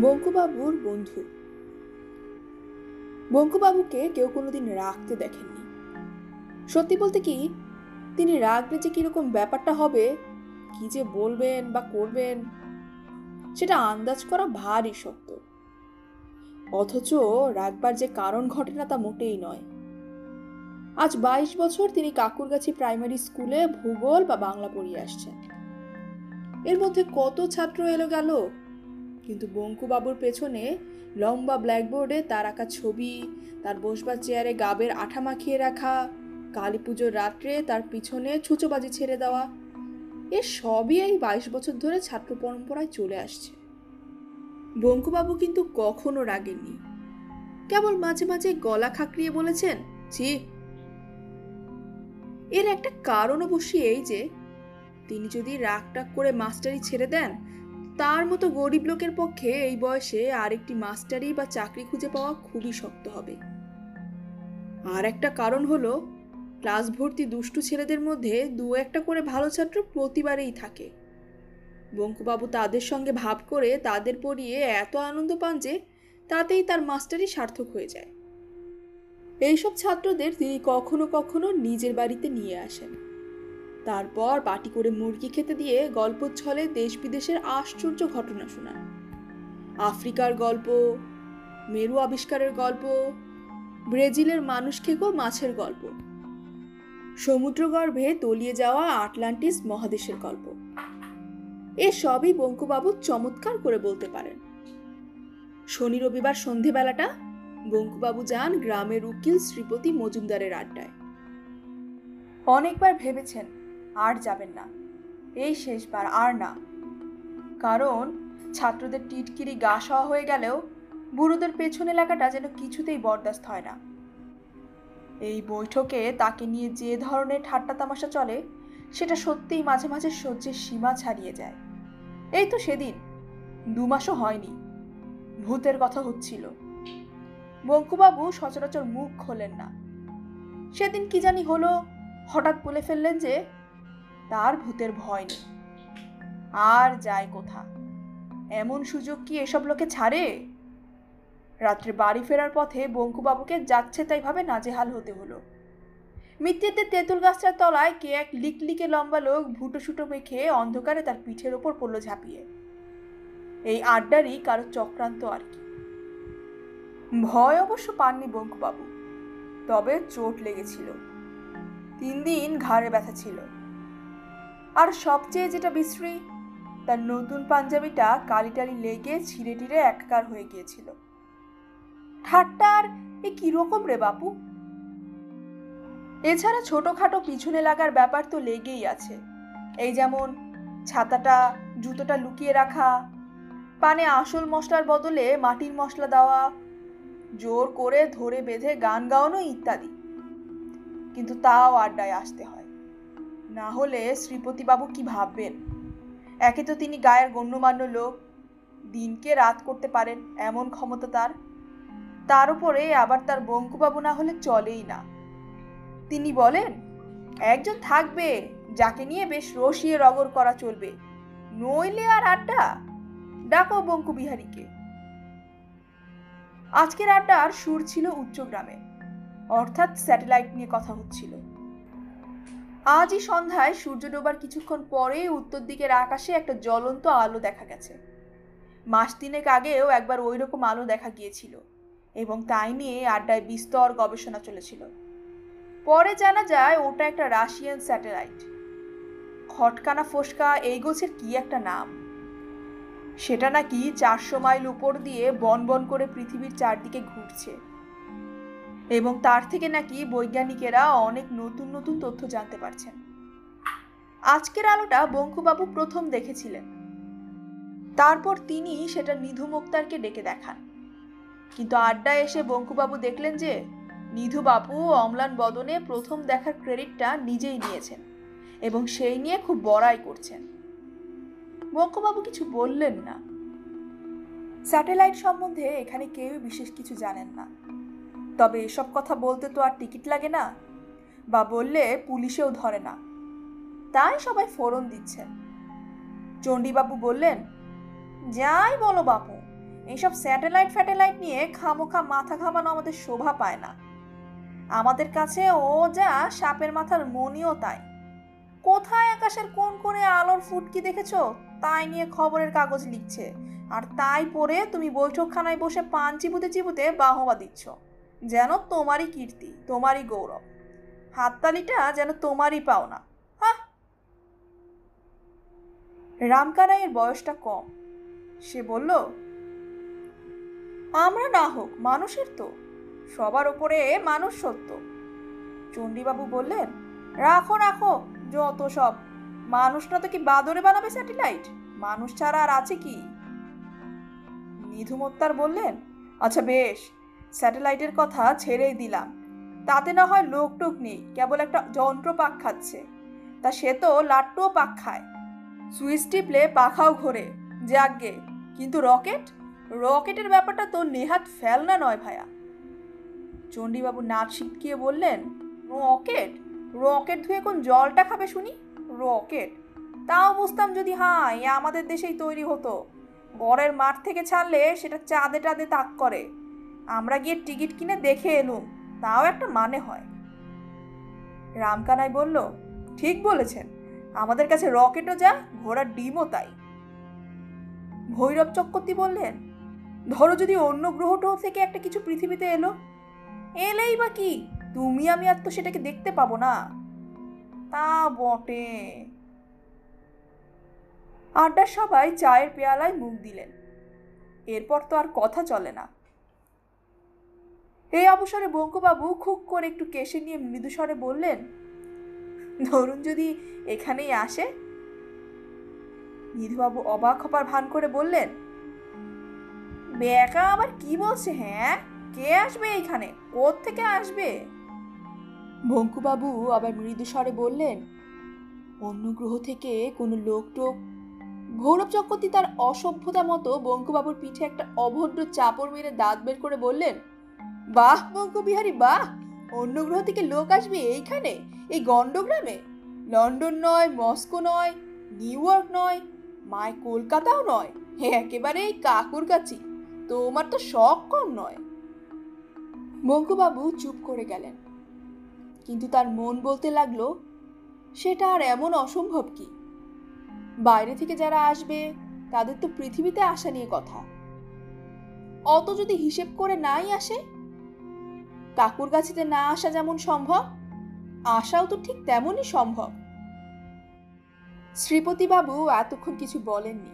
বঙ্কুবাবুর বন্ধু। বঙ্কুবাবুকে কেউ কোনোদিন রাখতে দেখেননি। সত্যি বলতে কি, তিনি রাগলে যে কীরকম ব্যাপারটা হবে, কি যে বলবেন বা করবেন, সেটা আন্দাজ করা ভারী শক্ত। অথচ রাখবার যে কারণ ঘটে না তা মোটেই নয়। আজ বাইশ বছর তিনি কাকুরগাছি প্রাইমারি স্কুলে ভূগোল বা বাংলা পড়িয়ে আসছেন। এর মধ্যে কত ছাত্র এলো গেল কিন্তু বঙ্কুবাবুর পেছনে লম্বা ব্ল্যাকবোর্ডে তার আঁকা ছবি, তার বসবার চেয়ারে গাবের আঠা মাখিয়ে রাখা, কালী পুজোর রাত্রে তার পিছনে ছুচোবাজি ছেড়ে দেওয়া। এ সবই এই বাইশ বছর ধরে ছাত্র পরম্পরায় চলে আসছে। বঙ্কুবাবু কিন্তু কখনো রাগেননি। কেবল মাঝে মাঝে গলা খাকড়িয়ে বলেছেন, ছি। এর একটা কারণ অবশ্যই এই যে, তিনি যদি রাগ টাক করে মাস্টারি ছেড়ে দেন তার মতো গরিব লোকের পক্ষে এই বয়সে আরেকটি মাস্টারি বা চাকরি খুঁজে পাওয়া খুবই শক্ত হবে। আর একটা কারণ হলো, ক্লাস ভর্তি দুষ্টু ছেলেদের মধ্যে দু একটা করে ভালো ছাত্র প্রতিবারেই থাকে। বঙ্কুবাবু তাদের সঙ্গে ভাব করে তাদের পড়িয়ে এত আনন্দ পান যে তাতেই তার মাস্টারি সার্থক হয়ে যায়। এইসব ছাত্রদের তিনি কখনো কখনো নিজের বাড়িতে নিয়ে আসেন। তারপর বাটি করে মুরগি খেতে দিয়ে গল্প ছলে দেশ বিদেশের আশ্চর্য ঘটনা শোনান। আফ্রিকার গল্প, মেরু আবিষ্কারের গল্প, ব্রাজিলের মানুষ খেকো মাছের গল্প, সমুদ্রগর্ভে তলিয়ে যাওয়া আটলান্টিস মহাদেশের গল্প। এ সবই বঙ্কুবাবু চমৎকার করে বলতে পারেন। শনি রবিবার সন্ধেবেলাটা বঙ্কুবাবু যান গ্রামের উকিল শ্রীপতি মজুমদারের আড্ডায়। অনেকবার ভেবেছেন আর যাবেন না। এই শেষবার আর না। কারণ ছাত্রদের টিটকিরি গা সওয়া হয়ে গেলেও বুড়োদের পেছনে লাগাটা যেন কিছুতেই বরদাস্ত হয় না। এই বৈঠকে তাকে নিয়ে যে ধরনের ঠাট্টা তামাশা চলে, সেটা সত্যিই মাঝে মাঝে সহ্যের সীমা ছাড়িয়ে যায়। এই তো সেদিন। দু মাসও হয়নি। ভূতের কথা হচ্ছিল। বঙ্কুবাবু সচরাচর মুখ খোলেন না। সেদিন কি জানি হলো, হঠাৎ বলে ফেললেন যে তার ভূতের ভয় নেই। আর যায় কোথা? এমন সুযোগ কি এসব লোকে ছাড়ে? রাত্রে বাড়ি ফেরার পথে বঙ্কুবাবুকে যাচ্ছে তাই ভাবে নাজেহাল হতে হলো। মিত্তিতে তেঁতুল গাছটার তলায় কে এক লিকলিকে লম্বা লোক ভুটো সুটো মেখে অন্ধকারে তার পিঠের ওপর পড়ল ঝাঁপিয়ে। এই আড্ডারই কারও চক্রান্ত আর কি। ভয় অবশ্য পাননি বঙ্কুবাবু, তবে চোট লেগেছিল। তিন দিন ঘাড়ে ব্যথা ছিল। আর সবচেয়ে যেটা বিশ্রী, তার নতুন পাঞ্জাবিটা কালিটালি লেগে ছিঁড়ে টিড়ে একাকার হয়ে গিয়েছিল। ঠাট্টার এ কীরকম রে বাপু? এছাড়া ছোটোখাটো পিছনে লাগার ব্যাপার তো লেগেই আছে। এই যেমন ছাতাটা, জুতোটা লুকিয়ে রাখা, পানে আসল মশলার বদলে মাটির মশলা দেওয়া, জোর করে ধরে বেঁধে গান গাওয়ানো ইত্যাদি। কিন্তু তাও আড্ডায় আসতে হয়। না হলে শ্রীপতিবাবু কি ভাববেন? একে তো তিনি গায়ের গণ্যমান্য লোক। দিনকে রাত করতে পারেন এমন ক্ষমতা তার। তার উপরে আবার তার বঙ্কুবাবু না হলে চলেই না। তিনি বলেন, একজন থাকবে যাকে নিয়ে বেশ রসিয়ে রগর করা চলবে। নইলে আর আড্ডা? ডাকো বঙ্কু বিহারীকে। আজকের আড্ডার সুর ছিল উচ্চগ্রামে অর্থাৎ স্যাটেলাইট নিয়ে কথা হচ্ছিল। আজই সন্ধ্যায় সূর্য ডোবার কিছুক্ষণ পরে উত্তর দিকের আকাশে একটা জ্বলন্ত আলো দেখা গেছে। মাস তিনেক আগেও একবার ওই রকম আলো দেখা গিয়েছিল এবং তাই নিয়ে আড্ডায় বিস্তর গবেষণা চলেছিল। পরে জানা যায় ওটা একটা রাশিয়ান স্যাটেলাইট। খটকানা ফোসকা এই গোছের কি একটা নাম? সেটা নাকি চারশো মাইল উপর দিয়ে বন বন করে পৃথিবীর চারদিকে ঘুরছে। এবং তার থেকে নাকি বৈজ্ঞানিকেরা অনেক নতুন নতুন তথ্য জানতে পারছেন। আজকের আলোটা বঙ্কুবাবু প্রথম দেখেছিলেন। তারপর তিনি সেটা নিধু মুক্তারকে ডেকে দেখান। কিন্তু আড্ডায় এসে বঙ্কুবাবু দেখলেন যে, নিধুবাবু অম্লান বদনে প্রথম দেখার ক্রেডিটটা নিজেই নিয়েছেন এবং সেই নিয়ে খুব বড়াই করছেন। বঙ্কুবাবু কিছু বললেন না। স্যাটেলাইট সম্বন্ধে এখানে কেউই বিশেষ কিছু জানেন না। তবে এসব কথা বলতে তো আর টিকিট লাগে না। বা বললে পুলিশেও ধরে না। তাই সবাই ফোরন দিচ্ছেন। চণ্ডীবাবু বললেন, যাই বলো বাপু এইসব স্যাটেলাইট ফ্যাটেলাইট নিয়ে খামোখা মাথা ঘামানো আমাদের শোভা পায় না। আমাদের কাছে ও যা সাপের মাথার মনিও তাই। কোথায় আকাশের কোন করে আলোর ফুটকি দেখেছ? তাই নিয়ে খবরের কাগজ লিখছে। আর তাই পরে তুমি বৈঠকখানায় বসে পান চিবুতে চিবুতে বাহবা দিচ্ছ। যেন তোমারই কীর্তি, তোমারই গৌরব। হাততালিটা যেন তোমারই পাওনা। হ্যাঁ রামকানাইয়ের বয়সটা কম। সে বলল, আমরা না হোক, মানুষের তো। সবার ওপরে মানুষ সত্য। চণ্ডীবাবু বললেন, রাখো রাখো, যত সব। মানুষটা তো কি বাদরে বানাবে স্যাটেলাইট? মানুষ ছাড়া আর আছে কি? নিধুমত্তার বললেন আচ্ছা বেশ। স্যাটেলাইটের কথা ছেড়েই দিলাম। তাতে না হয় লোক টোক নেই, কেবল একটা যন্ত্র পাক খাচ্ছে। তা সে তো লাট্টুও পাক খায়। সুইচ টিপলে পাখাও ঘোরে যাকগে কিন্তু রকেট? রকেটের ব্যাপারটা তো নেহাত ফেলনা নয় ভায়া। চণ্ডীবাবু নাচ শিটকিয়ে বললেন, রকেট? রকেট ধুয়ে কোন জলটা খাবে শুনি? রকেট? তাও বুঝতাম যদি হ্যাঁ আমাদের দেশেই তৈরি হতো। গড়ের মাঠ থেকে ছাড়লে সেটা চাঁদে টাদে তাক করে। আমরা গিয়ে টিকিট কিনে দেখে এলুম, তাও একটা মানে হয়। রামকানাই বলল, ঠিক বলেছেন, আমাদের কাছে রকেটও যা, ঘোড়ার ডিমও তাই। ভৈরব চক্রবর্তী বললেন, ধরো যদি অন্য গ্রহটাও থেকে একটা কিছু পৃথিবীতে এলো, এলেই বা কি? তুমি, আমি আর তো সেটাকে দেখতে পাবো না। তা বটে। আড্ডার সবাই চায়ের পেয়ালায় মুখ দিলেন। এরপর তো আর কথা চলে না। এই অবসরে বঙ্কবাবু খুব করে একটু কেশে নিয়ে মৃদুস্বরে বললেন, ধরুন যদি এখানেই আসে? নিধুবাবু অবাক হবার ভান করে বললেন, বেকা, আবার কি বলছে হ্যাঁ? কে আসবে এইখানে? থেকে আসবে? বঙ্কুবাবু আবার মৃদুস্বরে বললেন, অন্য গ্রহ থেকে কোনো লোক টোক ভৈরব চক্রবর্তী তার অসভ্যতা মতো বঙ্কুবাবুর পিঠে একটা অভদ্র চাপড় মেরে দাঁত বের করে বললেন বাহ বঙ্কবিহারী বাহ। অন্য গ্রহ থেকে লোক আসবে এইখানে, এই গণ্ডগ্রামে। লন্ডন নয়, মস্কো নয়, নিউ ইয়র্ক নয়, মায় কলকাতাও নয় হ্যাঁ একেবারে এই কাকুর কাছি। তোমার তো শখ কম নয়। বঙ্কুবাবু চুপ করে গেলেন। কিন্তু তার মন বলতে লাগল, সেটা আর এমন অসম্ভব কি? বাইরে থেকে যারা আসবে, তাদের তো পৃথিবীতে আসা নিয়ে কথা। অত যদি হিসেব করে নাই আসে কাকুর গাছিতে না আসা যেমন সম্ভব আসাও তো ঠিক তেমনই সম্ভব। শ্রীপতিবাবু এতক্ষণ কিছু বলেননি।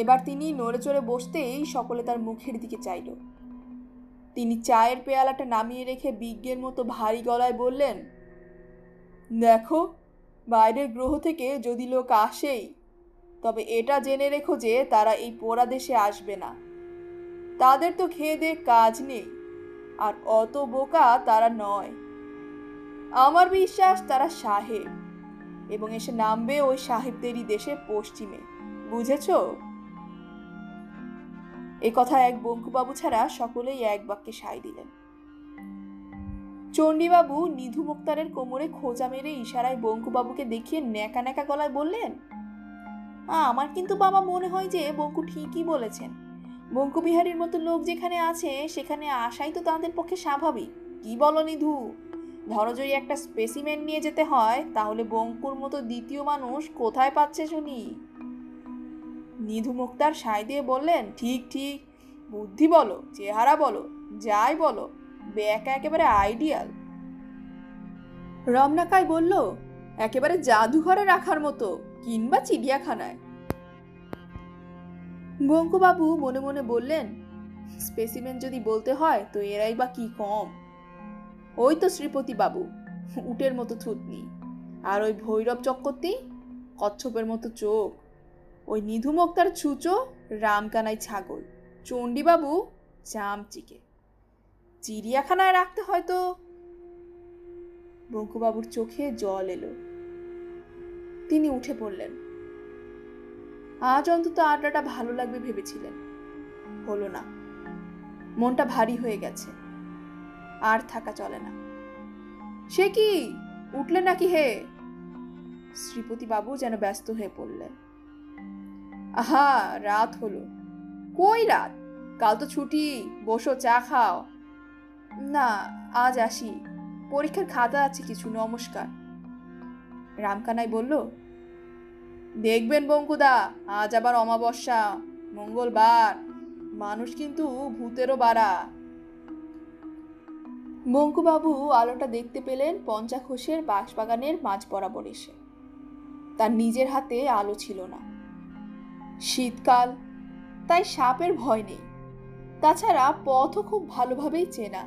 এবার তিনি নড়ে চড়ে বসতেই সকলে তার মুখের দিকে চাইল। তিনি চায়ের পেয়ালাটা নামিয়ে রেখে বিজ্ঞের মতো ভারী গলায় বললেন, দেখো, বাইরের গ্রহ থেকে যদি লোক আসেই, তবে এটা জেনে রেখো যে তারা এই পোড়া দেশে আসবে না। তাদের তো খেয়ে দিয়ে কাজ নেই। আর অত বোকা তারা নয়। আমার বিশ্বাস তারা সাহেব। এবং এসে নামবে ওই সাহেবদেরই দেশে পশ্চিমে। বুঝেছ? এ কথা এক বঙ্কুবাবু ছাড়া সকলেই এক বাক্যে সাই দিলেন। চণ্ডীবাবু নিধু মুক্তারের কোমরে খোঁজা মেরে ইশারায় বঙ্কুবাবুকে দেখিয়ে ন্যাকা ন্যাকা গলায় বললেন আমার কিন্তু বাবা মনে হয় যে বঙ্কু ঠিকই বলেছেন। বঙ্কু বিহারীর মতো লোক যেখানে আছে, সেখানে আসাই তো তাদের পক্ষে স্বাভাবিক। কি বলো নিধু? ধরো যদি একটা স্পেসিমেন নিয়ে যেতে হয়, তাহলে বঙ্কুর মতো দ্বিতীয় মানুষ কোথায় পাচ্ছে শুনি? নিধু মুক্তার সাই দিয়ে বললেন, ঠিক ঠিক। বুদ্ধি বলো, চেহারা বলো, যাই বলো ব্যাকা একেবারে আইডিয়াল রমনাকাই বলল, একেবারে জাদুঘরে রাখার মতো, কিংবা চিড়িয়াখানায়। বঙ্কুবাবু মনে মনে বললেন, স্পেসিমেন যদি বলতে হয় তো এরাই বা কি কম? ওই তো শ্রীপতি বাবু উটের মতো থুতনি। আর ওই ভৈরব চক্রবর্তী, কচ্ছপের মতো চোখ। ওই নিধু মুক্তার ছুচো রামকানাই ছাগল। চণ্ডীবাবু, চামচিকে। চিড়িয়াখানায় রাখতে হয়তো? বঙ্কুবাবুর চোখে জল এলো। তিনি উঠে পড়লেন। আজ অন্তত আড্ডাটা ভালো লাগবে ভেবেছিলেন। হলো না। মনটা ভারী হয়ে গেছে। আর থাকা চলে না। সে কি? উঠলে নাকি হে? শ্রীপতি বাবু যেন ব্যস্ত হয়ে পড়লেন। আহা, রাত হলো। কই রাত? কাল তো ছুটি, বসো, চা খাও। না, আজ আসি। পরীক্ষার খাতা আছে কিছু, নমস্কার। রামকানাই বলল দেখবেন বঙ্কুদা, আজ আবার অমাবস্যা, মঙ্গলবার। মানুষ কিন্তু ভূতেরও বাড়া। বঙ্কুবাবু আলোটা দেখতে পেলেন পঞ্চাখোষের বাঁশবাগানের মাঝ বরাবর এসে। তার নিজের হাতে আলো ছিল না। শীতকাল, তাই সাপের ভয় নেই। তাছাড়া পথও খুব ভালোভাবেই চেনা।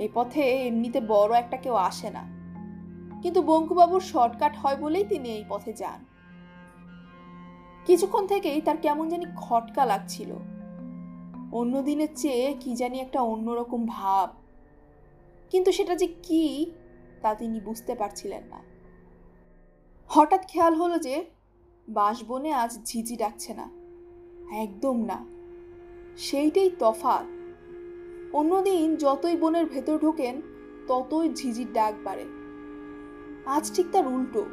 এই পথে এমনিতে বড় একটা কেউ আসে না। কিন্তু বঙ্কুবাবুর শর্টকাট হয় বলেই তিনি এই পথে যান। কিছুক্ষণ থেকেই তার কেমন জানি খটকা লাগছিল। অন্য দিনের চেয়ে কি জানি একটা অন্যরকম ভাব। কিন্তু সেটা যে কি, তা তিনি বুঝতে পারছিলেন না। হঠাৎ খেয়াল হলো যে বাঁশবনে আজ ঝিঝি ডাকছে না। একদম না। সেইটাই তফাৎ। অন্যদিন যতই বনের ভেতর ঢোকেন, ততই ঝিঝির ডাক বাড়ে। আজ ঠিক তার উল্টো।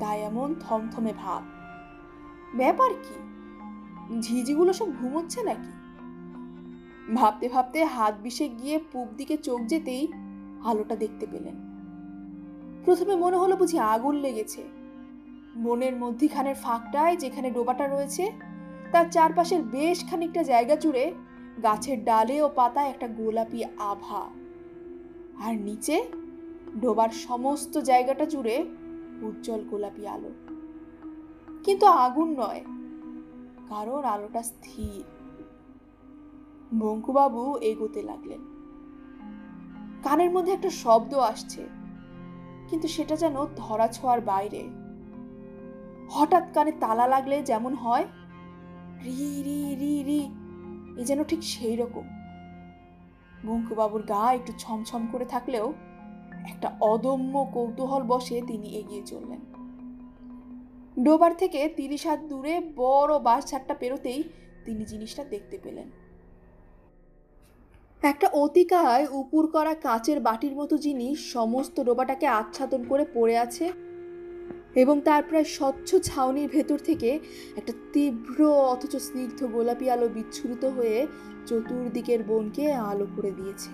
তাই এমন থমথমে ভাব। ব্যাপার কি? ঝিঝিগুলো সব ঘুমোচ্ছে নাকি? ভাবতে ভাবতে হাত বিষে গিয়ে পূব দিকে চোখ যেতেই আলোটা দেখতে পেলেন। প্রথমে মনে হলো বুঝি আগুন লেগেছে। বনের মধ্যিখানের ফাঁকটায় যেখানে ডোবাটা রয়েছে, তার চারপাশের বেশ খানিকটা জায়গা জুড়ে গাছের ডালে ও পাতায় একটা গোলাপি আভা। আর নিচে ডোবার সমস্ত জায়গাটা জুড়ে উজ্জ্বল গোলাপি আলো। কিন্তু আগুন নয়, কারণ আলোটা স্থির। বঙ্কুবাবু এগোতে লাগলেন। কানের মধ্যে একটা শব্দ আসছে, কিন্তু সেটা যেন ধরা ছোঁয়ার বাইরে। হঠাৎ কানে তালা লাগলে যেমন হয়, রি রি রি রি, এ যেন ঠিক সেই রকম। বঙ্কুবাবুর গা একটু ছমছম করে থাকলেও একটা অদম্য কৌতূহল বসে তিনি এগিয়ে চললেন। ডোবার থেকে তিরিশ হাত দূরে বড় বাঁশ ঝাড়টা পেরোতেই তিনি জিনিসটা দেখতে পেলেন। একটা অতিকায় উপুর করা কাচের বাটির মতো জিনিস সমস্ত ডোবাটাকে আচ্ছাদন করে পড়ে আছে এবং তার প্রায় স্বচ্ছ ছাউনির ভেতর থেকে একটা তীব্র অথচ স্নিগ্ধ গোলাপি আলো বিচ্ছুরিত হয়ে চতুর্দিকের বনকে আলো করে দিয়েছে।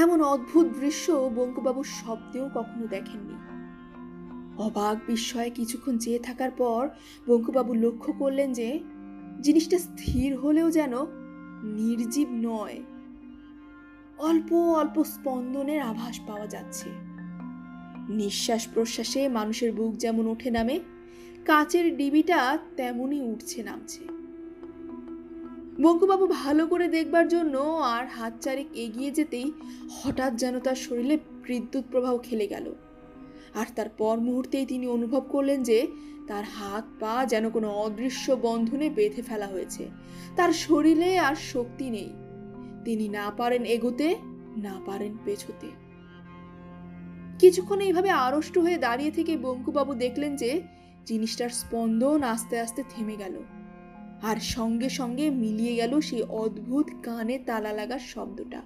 এমন অদ্ভুত দৃশ্য বঙ্কুবাবু শব্দেও কখনো দেখেননি। অবাক বিস্ময়ে কিছুক্ষণ চেয়ে থাকার পর বঙ্কুবাবু লক্ষ্য করলেন যে জিনিসটা স্থির হলেও যেন নির্জীব নয়। অল্প অল্প স্পন্দনের আভাস পাওয়া যাচ্ছে। নিঃশ্বাস প্রশ্বাসে মানুষের বুক যেমন ওঠে নামে, কাচের ডিবিটা তেমনই উঠছে নামছে। বঙ্কুবাবু ভালো করে দেখবার জন্য আর হাত চারেক এগিয়ে যেতেই হঠাৎ যেন তার শরীরে বিদ্যুৎ প্রবাহ খেলে গেল। আর তার পর মুহূর্তেই তিনি অনুভব করলেন যে তার হাত পা যেন কোনো অদৃশ্য বন্ধনে বেঁধে ফেলা হয়েছে। তার শরীরে আর শক্তি নেই। তিনি না পারেন এগোতে, না পারেন পেছোতে। কিছুক্ষণ এইভাবে আড়ষ্ট হয়ে দাঁড়িয়ে থেকে বঙ্কুবাবু দেখলেন যে জিনিসটার স্পন্দন আস্তে আস্তে থেমে গেল। আর সঙ্গে সঙ্গে মিলিয়ে গেল সেই অদ্ভুত কানে তালা লাগার শব্দটা।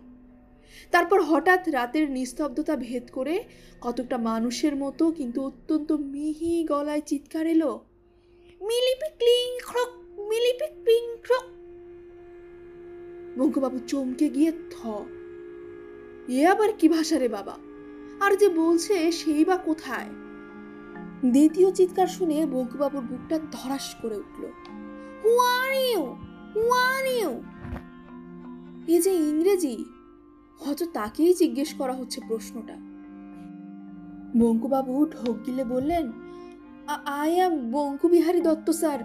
তারপর হঠাৎ রাতের নিস্তব্ধতা ভেদ করে কতটা মানুষের মতো কিন্তু অত্যন্ত মিহি গলায় চিৎকার এলো। মিলিপি ক্লিং খ্রক মিলিপি ক্লিং খ্রক বঙ্কুবাবু চমকে গিয়ে থ। এ আবার কি ভাষা রে বাবা? আর যে বলছে সেই বা কোথায়? দ্বিতীয় চিৎকার শুনে বঙ্কুবাবুর বুকটা ধরাস করে উঠল। হু are you who U A যে ইংরেজি হয়তো তাকেই জিজ্ঞেস করা হচ্ছে প্রশ্নটা। বঙ্কুবাবু ঢোক গিলে বললেন I am Bankubihari Dutta, sir.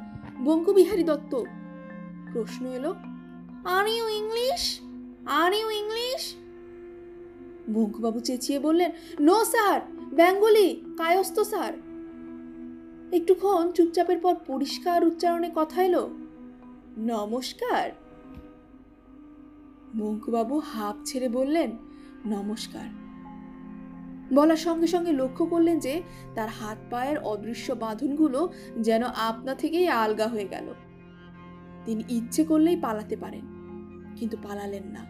Bankubihari Dutta. প্রশ্ন এলো, are you English? Are you English? Bankubabu চেঁচিয়ে বললেন, নো, স্যার। বেঙ্গলি। কায়স্ত স্যার। একটুক্ষণ চুপচাপের পর পরিষ্কার উচ্চারণে কথা এলো, নমস্কার। বঙ্কুবাবু হাঁপ ছেড়ে বললেন, নমস্কার। বলার সঙ্গে সঙ্গে লক্ষ্য করলেন যে তার হাত পায়ের অদৃশ্য বাঁধনগুলো যেন আপনা থেকেই আলগা হয়ে গেল। তিনি ইচ্ছে করলেই পালাতে পারেন, কিন্তু পালালেন না।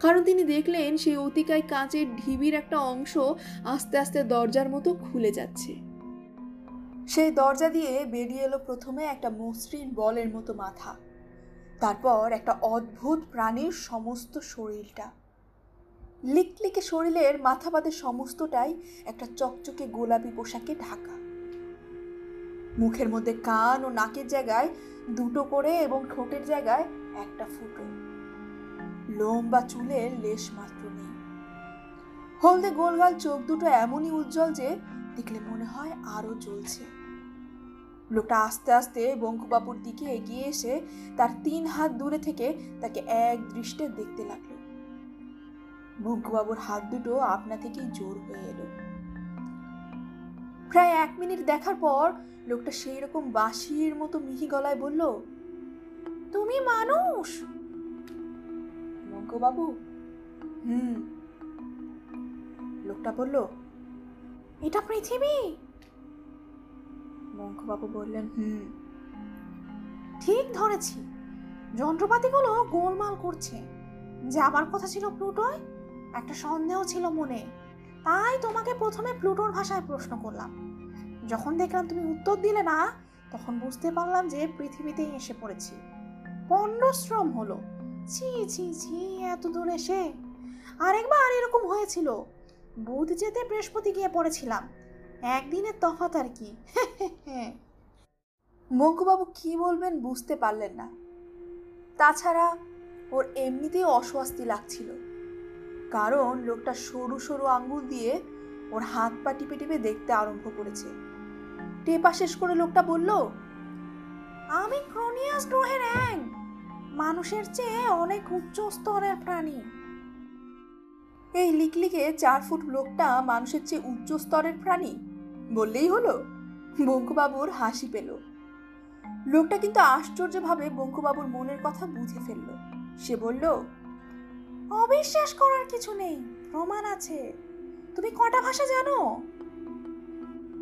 কারণ তিনি দেখলেন সেই অতিকায় কাঁচের ঢিবির একটা অংশ আস্তে আস্তে দরজার মতো খুলে যাচ্ছে। সেই দরজা দিয়ে বেরিয়ে এলো প্রথমে একটা মসৃণ বলের মতো মাথা। তারপর একটা অদ্ভুত প্রাণীর সমস্ত শরীরটা। লিকলিকে শরীরের মাথা বাদে সমস্তটাই একটা চকচকে গোলাপি পোশাকে ঢাকা। মুখের মধ্যে কান ও নাকের জায়গায় দুটো করে এবং ঠোঁটের জায়গায় একটা ফুটো। লোম বা চুলের লেশ মাত্র নেই। হলদে গোলগাল চোখ দুটো এমনই উজ্জ্বল যে দেখলে মনে হয় আরও জ্বলছে। লোকটা আস্তে আস্তে বঙ্কুবাবুর দিকে এগিয়ে এসে তার তিন হাত দূরে থেকে তাকে এক দৃষ্টে দেখতে লাগল। বঙ্কুবাবুর হাত দুটো আপনা থেকেই জোর হয়ে এলো। প্রায় এক মিনিট দেখার পর লোকটা সেই রকম বাঁশির মতো মিহি গলায় বলল, তুমি মানুষ? বঙ্কুবাবু হুম। লোকটা বলল, এটা পৃথিবী। মঙ্কুবাবু বললেন, হুম। ঠিক ধরেছি। যন্ত্রপাতিগুলো গোলমাল করছে। যাবার কথা ছিল প্লুটোয় একটা সন্দেহ ছিল মনে। তাই তোমাকে প্রথমে প্লুটোর ভাষায় প্রশ্ন করলাম। যখন দেখলাম তুমি উত্তর দিলে না, তখন বুঝতে পারলাম যে পৃথিবীতেই এসে পড়েছি। পণ্ডশ্রম হলো। ছি ছি ছি, এত দূর এসে। আরেকবার এরকম হয়েছিল। বুধ যেতে বৃহস্পতি গিয়ে পড়েছিলাম। একদিনের তফাত আর কি। মঙ্কুবাবু কি বলবেন বুঝতে পারলেন না। তাছাড়া ওর এমনিতেই অস্বস্তি লাগছিল। কারণ লোকটা সরু সরু আঙ্গুল দিয়ে ওর হাত পা টিপে টিপে দেখতে আরম্ভ করেছে। টেপা শেষ করে লোকটা বলল, আমি ক্রোনিয়াস গ্রহের এক মানুষের চেয়ে অনেক উচ্চ স্তরের প্রাণী। এই লিকলিকে চার ফুট লোকটা মানুষের চেয়ে উচ্চ স্তরের প্রাণী? বললেই হলো, বঙ্কুবাবুর হাসি পেল। লোকটা কিন্তু আশ্চর্যভাবে বঙ্কুবাবুর মনের কথা বুঝে ফেলল। সে বলল, অবিশ্বাস করার কিছু নেই, প্রমাণ আছে। তুমি কটা ভাষা জানো?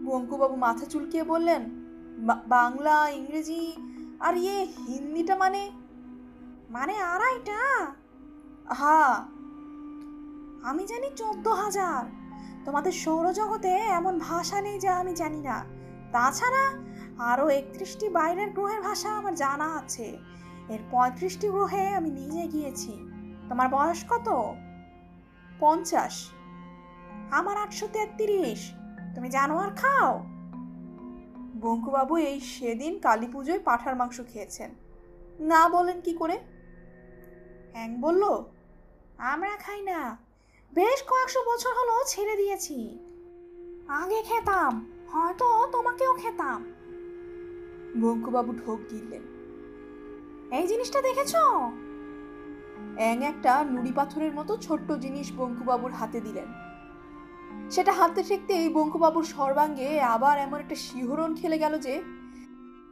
বঙ্কুবাবু মাথা চুলকিয়ে বললেন, "বা- বাংলা, ইংরেজি আর ইয়ে হিন্দিটা মানে মানে আড়াইটা? হা, আমি জানি চোদ্দ হাজার। তোমাদের সৌরজগতে এমন ভাষা নেই যা আমি জানি না। তাছাড়া আরও একত্রিশটি বাইরের গ্রহের ভাষা আমার জানা আছে। এর পঁয়ত্রিশটি গ্রহে আমি নিজে গিয়েছি। তোমার বয়স কত? পঞ্চাশ। আমার আটশো তেত্রিশ। তুমি জানোয়ার খাও? বঙ্কুবাবু এই সেদিন কালী পুজোয় পাঠার মাংস খেয়েছেন। না বলেন কি করে? হ্যাং বলল, আমরা খাই না। বেশ কয়েকশো বছর হলো ছেড়ে দিয়েছি। আগে খেতাম, হয়তো তোমাকেও খেতাম। বঙ্কুবাবু ঢোক গিললেন। এই জিনিসটা দেখেছ? অ্যাং একটা নুড়ি পাথরের মতো ছোট্ট জিনিস বঙ্কুবাবুর হাতে দিলেন। সেটা হাতে ঠেকতেই বঙ্কুবাবুর সর্বাঙ্গে আবার এমন একটা শিহরণ খেলে গেল যে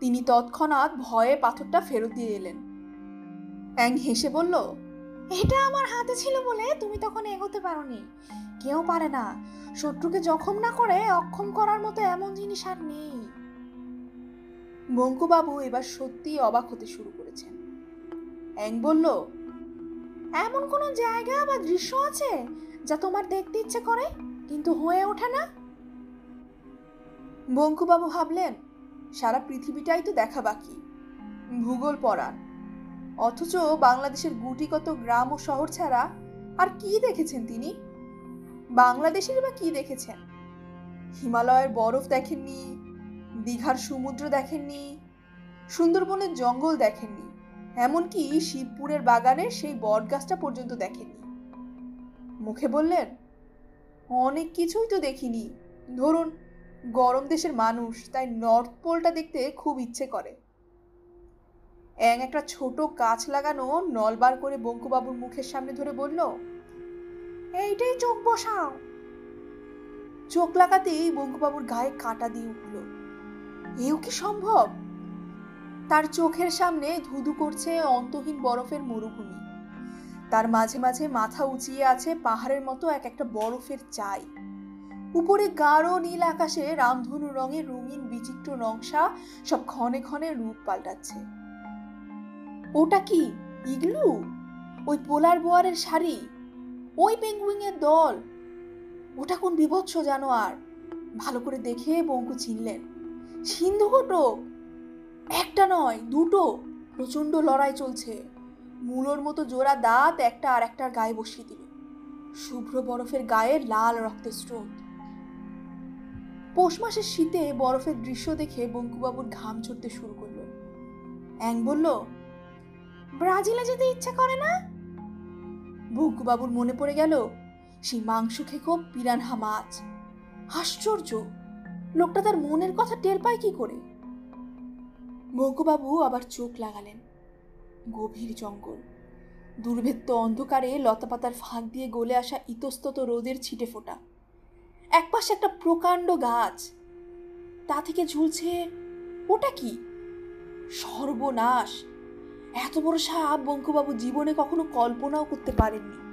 তিনি তৎক্ষণাৎ ভয়ে পাথরটা ফেরত দিয়ে এলেন। অ্যাং হেসে বলল এটা আমার হাতে ছিল বলে তুমি তখন এগোতে পারোনি। কেউ পারে না। শত্রুকে জখম না করে অক্ষম করার মতো এমন জিনিস আর নেই। বঙ্কুবাবু এবার সত্যিই অবাক হতে শুরু করেছেন। অ্যাং বলল, এমন কোনো জায়গা বা দৃশ্য আছে যা তোমার দেখতে ইচ্ছে করে, কিন্তু হয়ে ওঠে না? বঙ্কুবাবু ভাবলেন, সারা পৃথিবীটাই তো দেখা বাকি। ভূগোল পড়ান অথচ বাংলাদেশের গুটিকত গ্রাম ও শহর ছাড়া আর কি দেখেছেন তিনি? বাংলাদেশের বা কি দেখেছেন? হিমালয়ের বরফ দেখেননি, দীঘার সমুদ্র দেখেননি, সুন্দরবনের জঙ্গল দেখেননি, এমনকি শিবপুরের বাগানের সেই বটগাছটা পর্যন্ত দেখেননি। মুখে বললেন, অনেক কিছুই তো দেখিনি। ধরুন, গরম দেশের মানুষ তাই নর্থ পোলটা দেখতে খুব ইচ্ছে করে। অ্যাং একটা ছোট গাছ লাগানো নলবার করে বঙ্কুবাবুর মুখের সামনে ধরে বলল, এইটাই চোখ বসাও। চোখ লাগাতেই বঙ্কুবাবুর গায়ে কাটা দিয়ে উঠল। এও কি সম্ভব? তার চোখের সামনে ধুধু করছে অন্তহীন বরফের মরুভূমি। তার মাঝে মাঝে মাথা উঁচিয়ে আছে পাহাড়ের মতো এক একটা বরফের চাই। উপরে গাঢ় নীল আকাশে রামধনু রঙের রঙিন বিচিত্র নকশা সব ক্ষণে ক্ষণে রূপ পাল্টাচ্ছে। ওটা কি? ইগলু? ওই পোলার বোয়ারের শাড়ি? ওই পেঙ্গুইনের দল? ওটা কোন বিভৎস জানোয়ার? ভালো করে দেখে বঙ্কু চিনলেন। সিন্ধু ঘটক একটা নয়, দুটো। প্রচণ্ড লড়াই চলছে। মূলোর মতো জোড়া দাঁত একটা আর একটার গায়ে বসিয়ে দিল। শুভ্র বরফের গায়ে লাল রক্তের স্রোত। পৌষ মাসের শীতে বরফের দৃশ্য দেখে বঙ্কুবাবুর ঘাম ছড়তে শুরু করল। অ্যাং বলল ব্রাজিলে যেতে ইচ্ছা করে না? বঙ্কুবাবুর মনে পড়ে গেল, সেই মাংস খেকো পিরানহা মাছ আশ্চর্য, লোকটা তার মনের কথা টের পায় কি করে? বঙ্কুবাবু আবার চোখ লাগালেন। গভীর জঙ্গল। দুর্ভেদ্য অন্ধকারে লতাপাতার ফাঁক দিয়ে গলে আসা ইতস্তত রোদের ছিটে ফোটা। একপাশে একটা প্রকাণ্ড গাছ। তা থেকে ঝুলছে ওটা কি? সর্বনাশ! এত বড় সাপ বঙ্কুবাবু জীবনে কখনো কল্পনাও করতে পারেননি।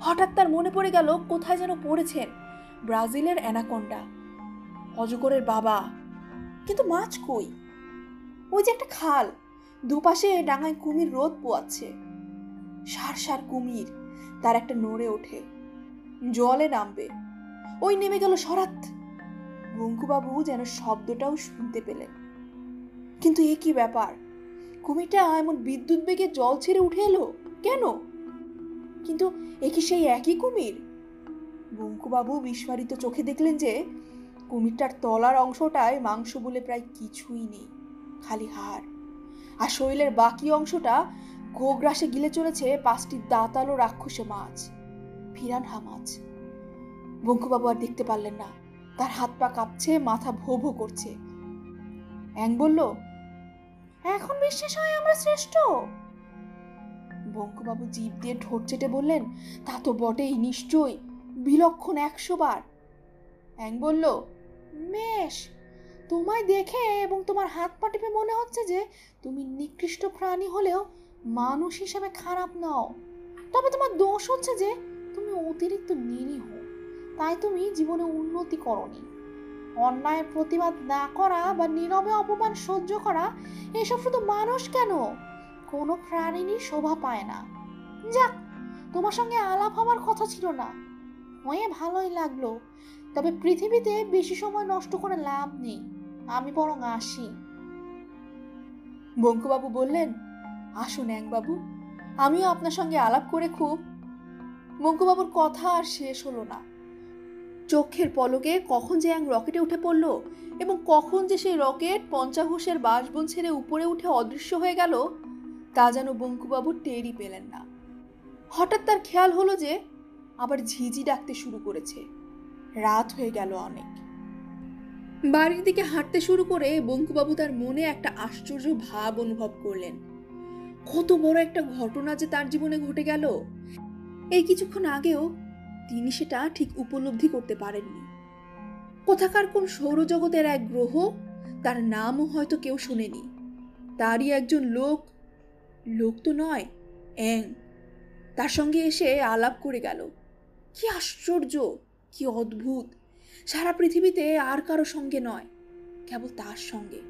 হঠাৎ তার মনে পড়ে গেল, কোথায় যেন পড়েছেন ব্রাজিলের অ্যানাকোন্ডা। অজগরের বাবা। কিন্তু মাছ কই? ওই যে একটা খাল, দুপাশে ডাঙায় কুমির রোদ পোয়াচ্ছে। সার সার কুমির, তার একটা নড়ে ওঠে। জলে নামবে। ওই নেমে গেল সরাত বঙ্কুবাবু যেন শব্দটাও শুনতে পেলেন। কিন্তু এ কি ব্যাপার? কুমিরটা এমন বিদ্যুৎ বেগে জল ছেড়ে উঠে এলো? কেন? কিন্তু এ কি সেই একই কুমির? বঙ্কুবাবু বিস্ফারিত চোখে দেখলেন যে কুমিরটার তলার অংশটায় মাংস বলে প্রায় কিছুই নেই, খালি হাড়। আর শরীরের বাকি অংশটা গোগ্রাসে গিলে চলেছে পাঁচটি দাঁতালো রাক্ষসে মাছ ফিরানহা মাছ। বঙ্কুবাবু আর দেখতে পারলেন না, তার হাত পা কাঁপছে, মাথা ভো ভো করছে। অ্যাং বলল এখন বিশ্বাস হয় আমরা শ্রেষ্ঠ? বঙ্কুবাবু জীব দিয়ে ঠোঁট চেটে বললেন, তা তো বটেই নিশ্চয়ই। বিলক্ষণ একশো বার অ্যাং বলল, বেশ। তোমায় দেখে এবং তোমার হাত পা টিপে মনে হচ্ছে যে তুমি নিকৃষ্ট প্রাণী হলেও মানুষ হিসেবে খারাপ নাও। তবে তোমার দোষ হচ্ছে যে তুমি অতিরিক্ত নিরীহ। তাই তুমি জীবনে উন্নতি করনি। অন্যায়ের প্রতিবাদ না করা বা নীরবে অপমান সহ্য করা, এসব শুধু মানুষ কেন? কোনো প্রাণীরই শোভা পায় না। যাক, তোমার সঙ্গে আলাপ হওয়ার কথা ছিল না। হয়ে ভালোই লাগল। তবে পৃথিবীতে বেশি সময় নষ্ট করে লাভ নেই। আমি বরং আসি। বঙ্কুবাবু বললেন, আসুন বাবু আমিও আপনার সঙ্গে আলাপ করে খুব বঙ্কুবাবুর কথা আর শেষ হলো না। চোখের পলকে কখন যে এক রকেটে উঠে পড়ল এবং কখন যে সেই রকেট পঞ্চাঘোষের বাসবন ছেড়ে উপরে উঠে অদৃশ্য হয়ে গেল, তা যেন বঙ্কুবাবু টেরই পেলেন না। হঠাৎ তার খেয়াল হলো যে আবার ঝিঝি ডাকতে শুরু করেছে। রাত হয়ে গেল অনেক। বাড়ির দিকে হাঁটতে শুরু করে বঙ্কুবাবু তার মনে একটা আশ্চর্য ভাব অনুভব করলেন। কত বড় একটা ঘটনা যে তার জীবনে ঘটে গেল। এই কিছুক্ষণ আগেও তিনি সেটা ঠিক উপলব্ধি করতে পারেননি। কোথাকার কোন সৌরজগতের এক গ্রহ, তার নামও হয়তো কেউ শোনেনি। তারই একজন লোক লোক তো নয়, অ্যাং। তার সঙ্গে এসে আলাপ করে গেল। কি আশ্চর্য, কি অদ্ভুত! সারা পৃথিবীতে আর কারও সঙ্গে নয়, কেবল তার সঙ্গে।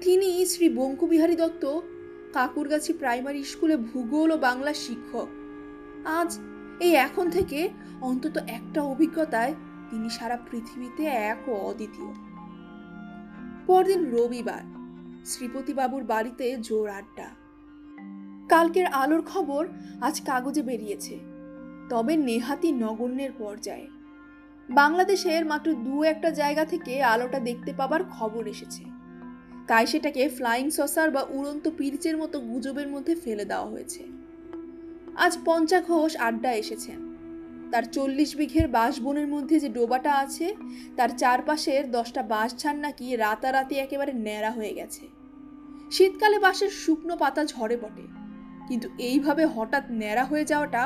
তিনি শ্রী বঙ্কুবিহারী দত্ত, কাকুরগাছি প্রাইমারি স্কুলে ভূগোল ও বাংলা শিক্ষক। আজ এই এখন থেকে অন্তত একটা অভিজ্ঞতায় তিনি সারা পৃথিবীতে এক ও অদ্বিতীয়। পরদিন রবিবার, শ্রীপতিবাবুর বাড়িতে জোর আড্ডা। কালকের আলোর খবর আজ কাগজে বেরিয়েছে, তবে নেহাতি নগণ্যের পর্যায়ে। বাংলাদেশের মাত্র দু একটা জায়গা থেকে আলোটা দেখতে পাবার খবর এসেছে। তাই সেটাকে ফ্লাইং সসার বা উড়ন্ত পিরিচের মতো গুজবের মধ্যে ফেলে দেওয়া হয়েছে। আজ পঞ্চা ঘোষ আড্ডা এসেছেন তার চল্লিশ বিঘের বাঁশবনের মধ্যে যে ডোবাটা আছে, তার চারপাশের দশটা বাঁশ ছাড় নাকি রাতারাতি একেবারে ন্যাড়া হয়ে গেছে। শীতকালে বাঁশের শুকনো পাতা ঝরে বটে, কিন্তু এইভাবে হঠাৎ ন্যাড়া হয়ে যাওয়াটা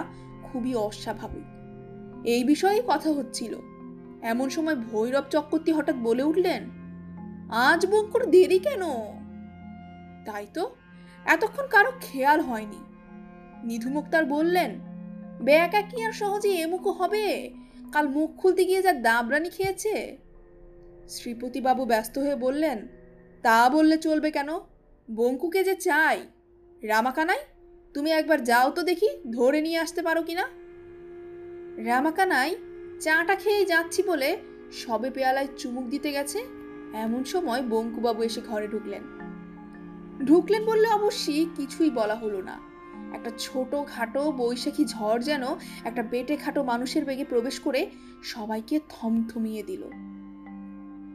খুবই অস্বাভাবিক। এই বিষয়েই কথা হচ্ছিল। এমন সময় ভৈরব চক্রবর্তী হঠাৎ বলে উঠলেন, আজ বঙ্কুর দেরি কেন? তাই তো, এতক্ষণ কারও খেয়াল হয়নি। নিধু মুক্তার বললেন, বেয়াকা কি আর সহজে এমুকো হবে? কাল মুখ খুলতে গিয়ে যা দাবরানি খেয়েছে? শ্রীপতিবাবু ব্যস্ত হয়ে বললেন, তা বললে চলবে কেন? বঙ্কুকে যে চাই। রামাকানাই, তুমি একবার যাও তো দেখি, ধরে নিয়ে আসতে পারো কিনা রামাকানাই, চাটা খেয়ে যাচ্ছি বলে সবে পেয়ালায় চুমুক দিতে গেছে? এমন সময় বঙ্কুবাবু এসে ঘরে ঢুকলেন। ঢুকলেন বললে অবশ্যই কিছুই বলা হলো না। একটা ছোট খাটো বৈশাখী ঝড় যেন একটা বেটে খাটো মানুষের বেগে প্রবেশ করে সবাইকে থমথমিয়ে দিল।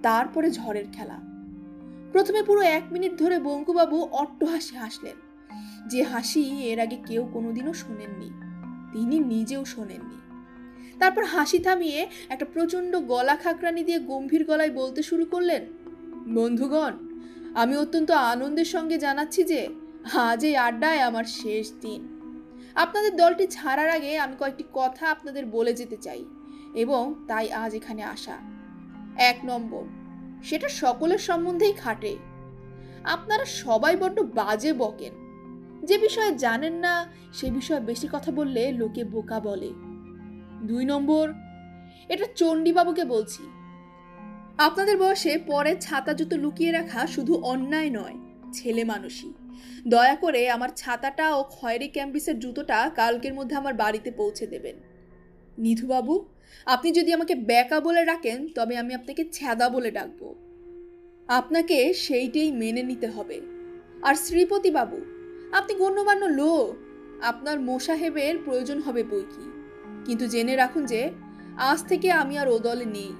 তারপরে ঝড়ের খেলা। প্রথমে পুরো এক মিনিট ধরে বঙ্কুবাবু অট্ট হাসি হাসলেন। যে হাসি এর আগে কেউ কোনোদিনও শোনেননি। তিনি নিজেও শোনেননি। তারপর হাসি থামিয়ে একটা প্রচণ্ড গলা খাকরানি দিয়ে গম্ভীর গলায় বলতে শুরু করলেন, বন্ধুগণ, আমি অত্যন্ত আনন্দের সঙ্গে জানাচ্ছি যে আজ এই আড্ডায় আমার শেষ দিন। আপনাদের দলটি ছাড়ার আগে আমি কয়েকটি কথা আপনাদের বলে যেতে চাই, এবং তাই আজ এখানে আসা। এক নম্বর, সেটা সকলের সম্বন্ধেই খাটে। আপনারা সবাই বড্ড বাজে বকেন। যে বিষয়ে জানেন না, সে বিষয়ে বেশি কথা বললে লোকে বোকা বলে। দুই নম্বর, এটা চণ্ডীবাবুকে বলছি। আপনাদের বয়সে পরে ছাতা জুতো লুকিয়ে রাখা শুধু অন্যায় নয়, ছেলে মানুষই। দয়া করে আমার ছাতাটা ও খয়েরি ক্যাম্পিসের জুতোটা কালকের মধ্যে আমার বাড়িতে পৌঁছে দেবেন। নিধুবাবু, আপনি যদি আমাকে ব্যাকা বলে ডাকেন, তবে আমি আপনাকে ছ্যাদা বলে ডাকবো। আপনাকে সেইটাই মেনে নিতে হবে। আর শ্রীপতি বাবু আপনি গণ্যমান্য লোক। আপনার মোসাহেবের প্রয়োজন হবে বই কি? কিন্তু জেনে রাখুন যে, আজ থেকে আমি আর ও দলে নেই।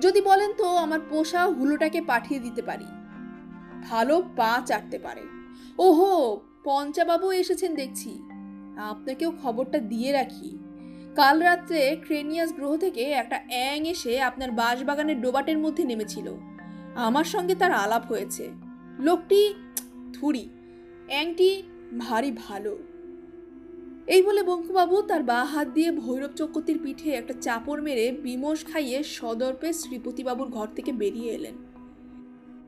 যদি বলেন তো, আমার পোষা হুলোটাকে পাঠিয়ে দিতে পারি। ভালো পা চাটতে পারে। ওহো, পঞ্চাবাবু এসেছেন দেখছি। আপনাকেও খবরটা দিয়ে রাখি। কাল রাত্রে ক্রেনিয়াস গ্রহ থেকে একটা অ্যাং এসে আপনার বাঁশবাগানের ডোবাটের মধ্যে নেমেছিল। আমার সঙ্গে তার আলাপ হয়েছে। লোকটি থুরি অ্যাংটি ভারী ভালো। এই বলে বঙ্কুবাবু তার বা হাত দিয়ে ভৈরব চক্রতির পিঠে একটা চাপড় মেরে বিমোষ খাইয়ে সদর্পে শ্রীপতিবাবুর ঘর থেকে বেরিয়ে এলেন।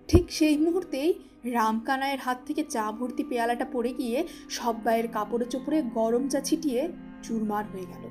ঠিক সেই মুহূর্তেই রামকানায়ের হাত থেকে চা ভর্তি পেয়ালাটা পড়ে গিয়ে বাইয়ের কাপড়ে চোপড়ে গরম চা ছিটিয়ে চুরমার হয়ে গেল।